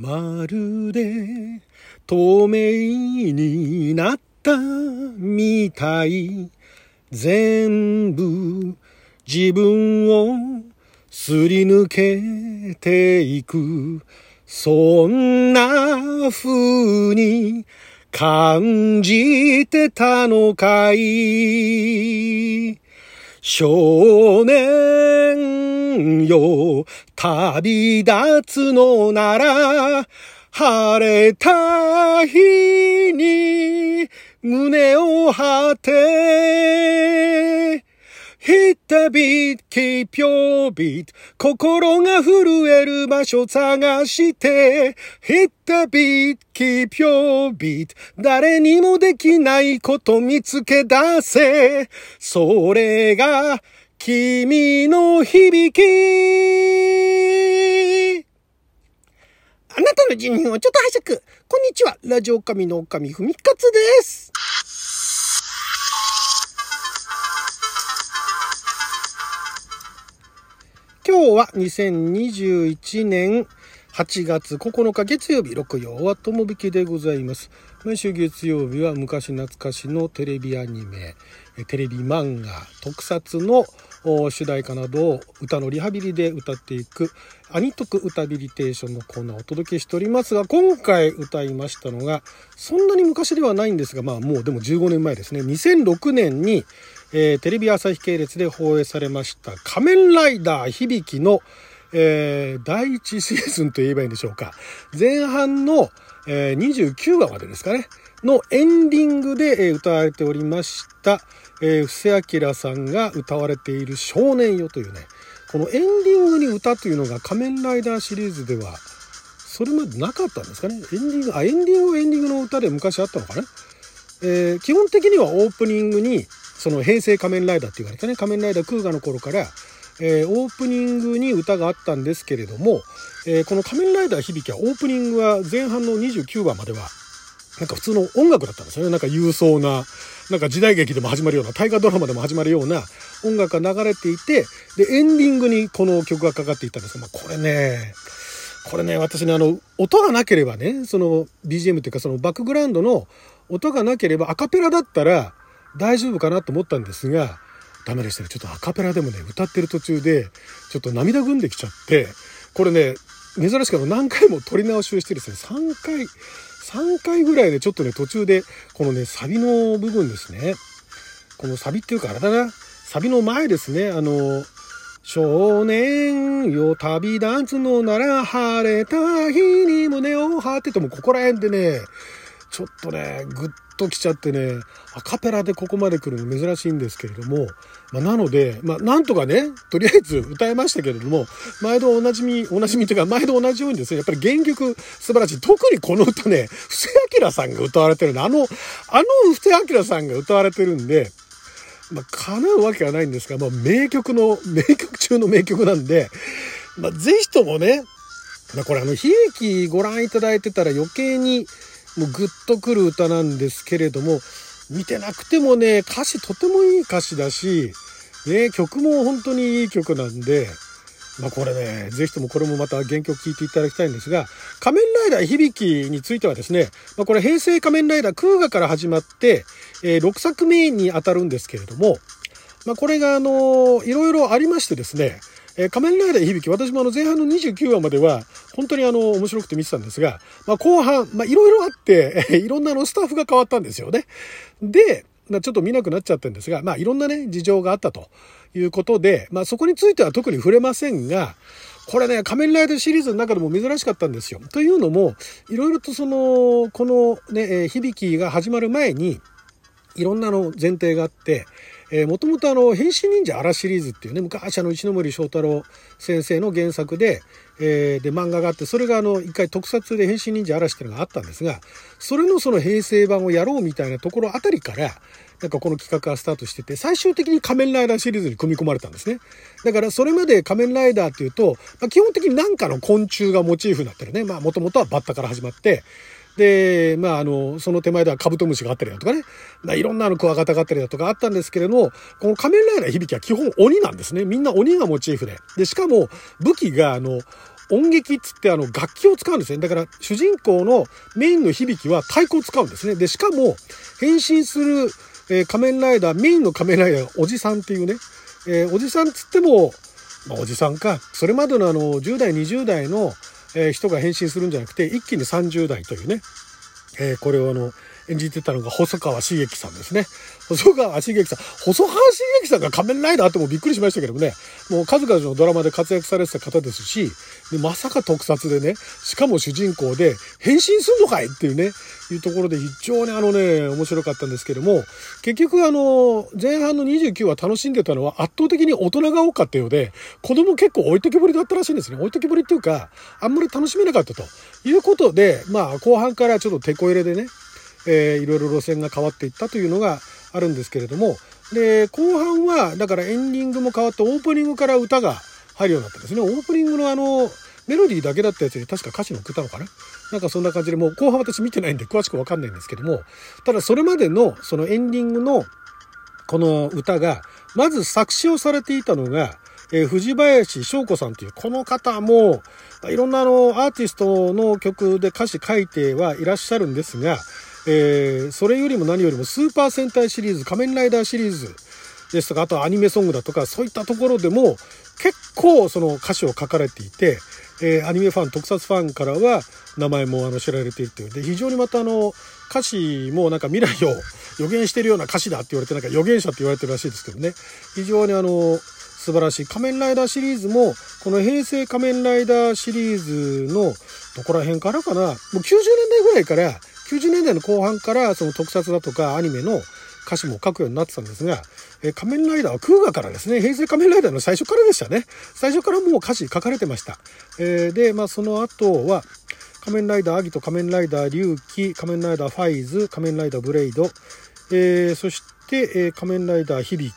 まるで透明になったみたい。全部自分をすり抜けていく。そんな風に感じてたのかい。少年よ、旅立つのなら、晴れた日に胸を張って、ひたびきぴょび心が震える場所探して、ひたびきぴょび誰にもできないこと見つけ出せ、それが君の響き。あなたの人品をちょっと拝借。こんにちは。ラジオ神の神ふみかつです。今日は2021年8月9日月曜日、六曜は友引きでございます。毎週月曜日は昔懐かしのテレビアニメ、テレビ漫画、特撮の主題歌などを歌のリハビリで歌っていくアニトク歌ビリテーションのコーナーをお届けしておりますが、今回歌いましたのが、そんなに昔ではないんですが、まあもうでも15年前ですね。2006年に、えー、テレビ朝日系列で放映されました仮面ライダー響きの、えー、第1シーズンと言えばいいんでしょうか。前半の、えー、29話までですかね。のエンディングで、え歌われておりました、えー、布施明さんが歌われている少年よというね、このエンディングに歌というのが仮面ライダーシリーズでは、それまでなかったんですかね。エンディング、あ、エンディングエンディングの歌で昔あったのかな。えー、基本的にはオープニングに、その平成仮面ライダーって言われたね、仮面ライダー空河の頃から、えー、オープニングに歌があったんですけれども、えー、この仮面ライダー響はオープニングは前半の29話までは、なんか普通の音楽だったんですよね。なんか勇壮な、なんか時代劇でも始まるような、大河ドラマでも始まるような音楽が流れていて、で、エンディングにこの曲がかかっていたんですが、まあこれね、これね、私ね、あの、音がなければね、その BGM というかそのバックグラウンドの音がなければアカペラだったら大丈夫かなと思ったんですが、ダメでしたね。ちょっとアカペラでもね、歌ってる途中で、ちょっと涙ぐんできちゃって、これね、珍しく何回も撮り直しをしてですね、3回、3回ぐらいでちょっとね、途中で、このね、サビの部分ですね。このサビっていうか、あれだな。サビの前ですね。あの、少年よ旅立つのなら晴れた日に胸を張ってともここら辺でね、ちょっとね、ぐっときちゃってね、アカペラでここまで来るの珍しいんですけれども、まあ、なので、まあ、なんとかね、とりあえず歌えましたけれども、毎度おなじみ、おなじみというか、毎度同じようにですね、やっぱり原曲素晴らしい。特にこの歌ね、布施明さんが歌われてるん、あの、あの布施明さんが歌われてるんで、まあ、叶うわけはないんですが、まあ、名曲の、名曲中の名曲なんで、まあ、ぜひともね、まあ、これあの、悲劇ご覧いただいてたら余計に、もうグッとくる歌なんですけれども、見てなくてもね、歌詞とてもいい歌詞だし、ね、曲も本当にいい曲なんで、まあこれね、ぜひともこれもまた原曲聴いていただきたいんですが、仮面ライダー響きについてはですね、まあこれ平成仮面ライダー空河から始まって、えー、6作目に当たるんですけれども、まあこれがあの、いろいろありましてですね、えー、仮面ライダー響き私もあの前半の29話までは本当にあの面白くて見てたんですが、まあ、後半、まあ、いろいろあって、いろんなあのスタッフが変わったんですよね。で、ま、ちょっと見なくなっちゃったんですが、まあ、いろんなね、事情があったということで、まあ、そこについては特に触れませんが、これね、仮面ライダーシリーズの中でも珍しかったんですよ。というのも、いろいろとその、このね、えー、響きが始まる前に、いろんなの前提があって、えー、もともとあの、変身忍者アラシリーズっていうね、昔あの、石森章太郎先生の原作で、えー、で、漫画があって、それがあの、一回特撮で変身忍者嵐っていうのがあったんですが、それのその平成版をやろうみたいなところあたりから、なんかこの企画がスタートしてて、最終的に仮面ライダーシリーズに組み込まれたんですね。だからそれまで仮面ライダーっていうと、まあ、基本的に何かの昆虫がモチーフになってるね。まあもともとはバッタから始まって、で、まあ、あの、その手前ではカブトムシがあったりだとかね、いろんなのクワガタがあったりだとかあったんですけれども、この仮面ライダー響きは基本鬼なんですね。みんな鬼がモチーフで。で、しかも武器が、あの、音劇っつってあの楽器を使うんですね。だから主人公のメインの響きは太鼓を使うんですね。で、しかも変身する、えー、仮面ライダー、メインの仮面ライダーがおじさんっていうね、えー、おじさんっつっても、まあ、おじさんか。それまでのあの10代、20代の、え、人が変身するんじゃなくて、一気に30代というね、えこれをあの、演じてたのが細川茂樹さんですね。細川茂樹さん、細川茂樹さんが仮面ライダーってもびっくりしましたけどもね、もう数々のドラマで活躍されてた方ですし、でまさか特撮でね、しかも主人公で変身すんのかいっていうね、いうところで非常にあのね、面白かったんですけども、結局あの、前半の29話楽しんでたのは圧倒的に大人が多かったようで、子供結構置いときぼりだったらしいんですね。置いときぼりっていうか、あんまり楽しめなかったということで、まあ後半からちょっと手こ入れでね、えー、いろいろ路線が変わっていったというのがあるんですけれども、で、後半は、だからエンディングも変わってオープニングから歌が入るようになったんですね。オープニングのあの、メロディーだけだったやつに確か歌詞の送ったのかな？なんかそんな感じでもう後半私見てないんで詳しくわかんないんですけども、ただそれまでのそのエンディングのこの歌が、まず作詞をされていたのが、えー、藤林翔子さんというこの方も、いろんなあのアーティストの曲で歌詞書いてはいらっしゃるんですが、えー、それよりも何よりもスーパー戦隊シリーズ、仮面ライダーシリーズですとか、あとアニメソングだとか、そういったところでも結構その歌詞を書かれていて、えー、アニメファン、特撮ファンからは名前もあの知られているという。で、非常にまたあの、歌詞もなんか未来を予言してるような歌詞だって言われて、なんか予言者って言われてるらしいですけどね。非常にあの、素晴らしい。仮面ライダーシリーズも、この平成仮面ライダーシリーズの、どこら辺からかな、もう90年代ぐらいから、90年代の後半からその特撮だとかアニメの歌詞も書くようになってたんですが、え仮面ライダーはクウガからですね、平成仮面ライダーの最初からでしたね。最初からもう歌詞書かれてました。えー、で、まあその後は、仮面ライダーアギト、仮面ライダー龍騎、仮面ライダーファイズ、仮面ライダーブレイド、えー、そして、えー、仮面ライダー響き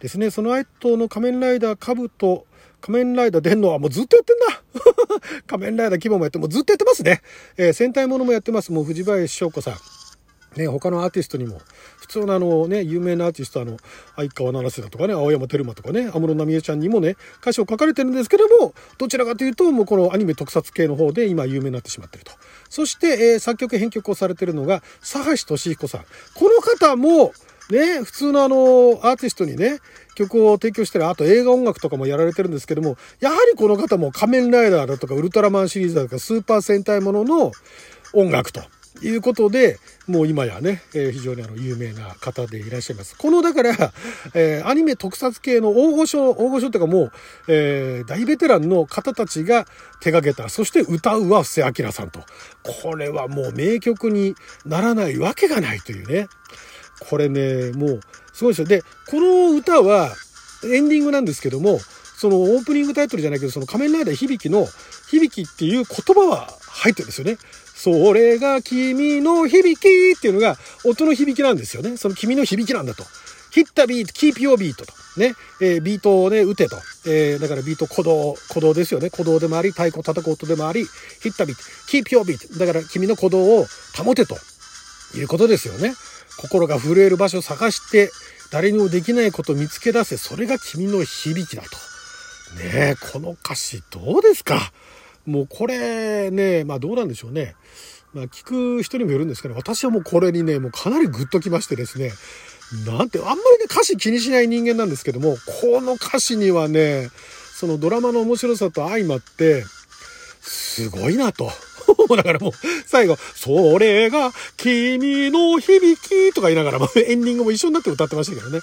ですね。その後の仮面ライダーカブト、仮面ライダー出んのはもうずっとやってんだ 仮面ライダー規模もやって、もうずっとやってますね。えー、戦隊ものもやってます。もう藤林翔子さん。ね、他のアーティストにも、普通のあのね、有名なアーティスト、あの、相川七瀬だとかね、青山テルマとかね、安室奈美恵ちゃんにもね、歌詞を書かれてるんですけども、どちらかというと、もうこのアニメ特撮系の方で今有名になってしまってると。そして、えー、作曲編曲をされてるのが、佐橋俊彦さん。この方も、ね、普通のあの、アーティストにね、曲を提供したり、あと映画音楽とかもやられてるんですけども、やはりこの方も仮面ライダーだとか、ウルトラマンシリーズだとか、スーパー戦隊ものの音楽と。いうことで、もう今やね、えー、非常にあの有名な方でいらっしゃいます。このだから、えー、アニメ特撮系の大御所、大御所っていうかもう、えー、大ベテランの方たちが手掛けた、そして歌うは布施明さんと。これはもう名曲にならないわけがないというね。これね、もう、すごいですよ。で、この歌は、エンディングなんですけども、そのオープニングタイトルじゃないけど、その仮面ライダー響きの、響きっていう言葉は入ってるんですよね。それが君の響きっていうのが音の響きなんですよね。その君の響きなんだと。ヒッタビート、キーピオビートと。ね。えー、ビートをね、打てと。えー、だからビート鼓動、鼓動ですよね。鼓動でもあり、太鼓叩く音でもあり、ヒッタビート、キーピオビート。だから君の鼓動を保てということですよね。心が震える場所を探して誰にもできないことを見つけ出せそれが君の響きだと。ねえこの歌詞どうですか？もうこれねまあどうなんでしょうね。まあ聞く人にもよるんですけど私はもうこれにねもうかなりグッときましてですねなんてあんまりね歌詞気にしない人間なんですけどもこの歌詞にはねそのドラマの面白さと相まってすごいなと。だからもう、最後、それが君の響きとか言いながら、も エンディングも一緒になって歌ってましたけどね。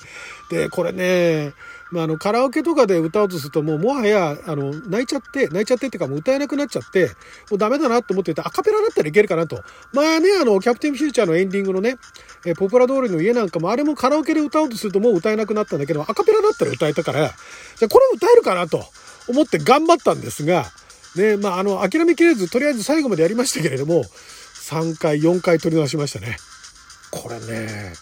で、これね、まあ、あの、カラオケとかで歌おうとすると、もう、もはや、あの、泣いちゃって、泣いちゃってっていうか、もう歌えなくなっちゃって、もうダメだなと思ってて、アカペラだったらいけるかなと。まあね、あの、キャプテンフューチャーのエンディングのね、えポプラ通りの家なんかも、あれもカラオケで歌おうとするともう歌えなくなったんだけど、アカペラだったら歌えたから、じゃこれ歌えるかなと思って頑張ったんですが、ね、まあ、あの、諦めきれず、とりあえず最後までやりましたけれども、3回、4回取り直しましたね。これね、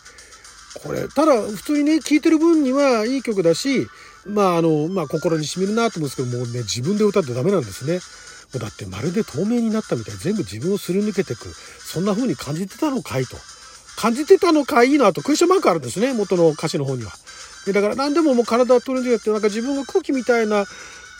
これ、ただ、普通にね、聴いてる分にはいい曲だし、まあ、あの、まあ、心に染みるなと思うんですけど、もうね、自分で歌ってダメなんですね。だって、まるで透明になったみたいに全部自分をすり抜けていく。そんな風に感じてたのかいと。感じてたのかいいなと、クエスチョンマークあるんですね、元の歌詞の方には。だから何でももう体を取るんじゃなくて、なんか自分が空気みたいな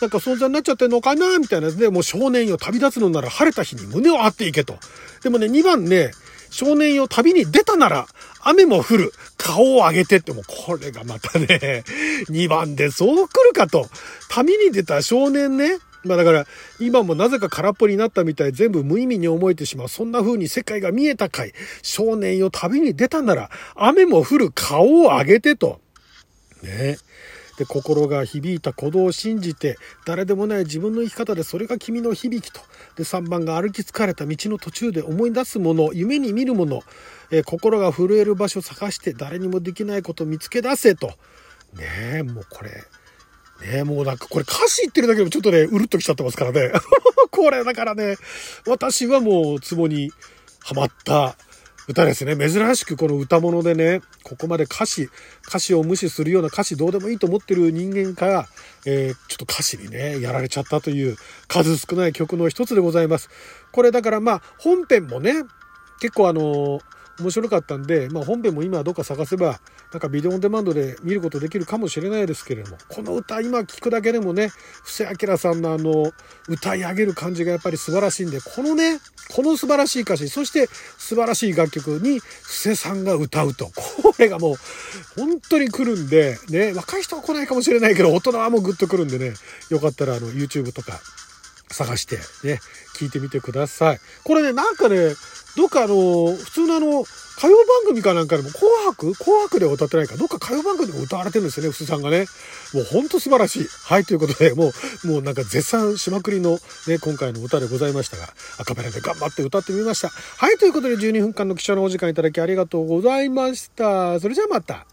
なんか存在になっちゃってんのかなみたいなやつで、もう少年よ旅立つのなら晴れた日に胸を張っていけと。でもね、2番ね、少年よ旅に出たなら雨も降る。顔を上げてってもう、これがまたね、2番でそう来るかと。旅に出た少年ね。まあだから、今もなぜか空っぽになったみたい全部無意味に思えてしまう。そんな風に世界が見えたかい。少年よ旅に出たなら、雨も降る顔を上げてと。ね。で、心が響いた鼓動を信じて、誰でもない自分の生き方でそれが君の響きと。で、3番が歩き疲れた道の途中で思い出すもの、夢に見るもの、えー、心が震える場所を探して誰にもできないことを見つけ出せと。ねえ、もうこれ、ねもうなんかこれ歌詞言ってるだけでもちょっとね、うるっときちゃってますからね。これだからね、私はもうツボにはまった歌ですね。珍しくこの歌物でね、ここまで歌詞、歌詞を無視するような歌詞どうでもいいと思ってる人間から、えー、ちょっと歌詞にね、やられちゃったという数少ない曲の一つでございます。これだからまあ本編もね、結構あのー面白かったんで、まあ、本編も今どっか探せばなんかビデオオンデマンドで見ることできるかもしれないですけれどもこの歌今聴くだけでもね布施明さんのあの歌い上げる感じがやっぱり素晴らしいんでこのねこの素晴らしい歌詞そして素晴らしい楽曲に布施さんが歌うと。これがもう本当に来るんでね若い人は来ないかもしれないけど大人はもうグッと来るんでねよかったらあの YouTube とか探してね聞いてみてくださいこれねなんかねどっかあの、普通のあの、歌謡番組かなんかでも、紅白？紅白では歌ってないか、どっか歌謡番組でも歌われてるんですよね、ふすさんがね。もうほんと素晴らしい。はい、ということで、もう、もうなんか絶賛しまくりのね、今回の歌でございましたが、アカペラで頑張って歌ってみました。はい、ということで12分間の記者のお時間いただきありがとうございました。それじゃあまた。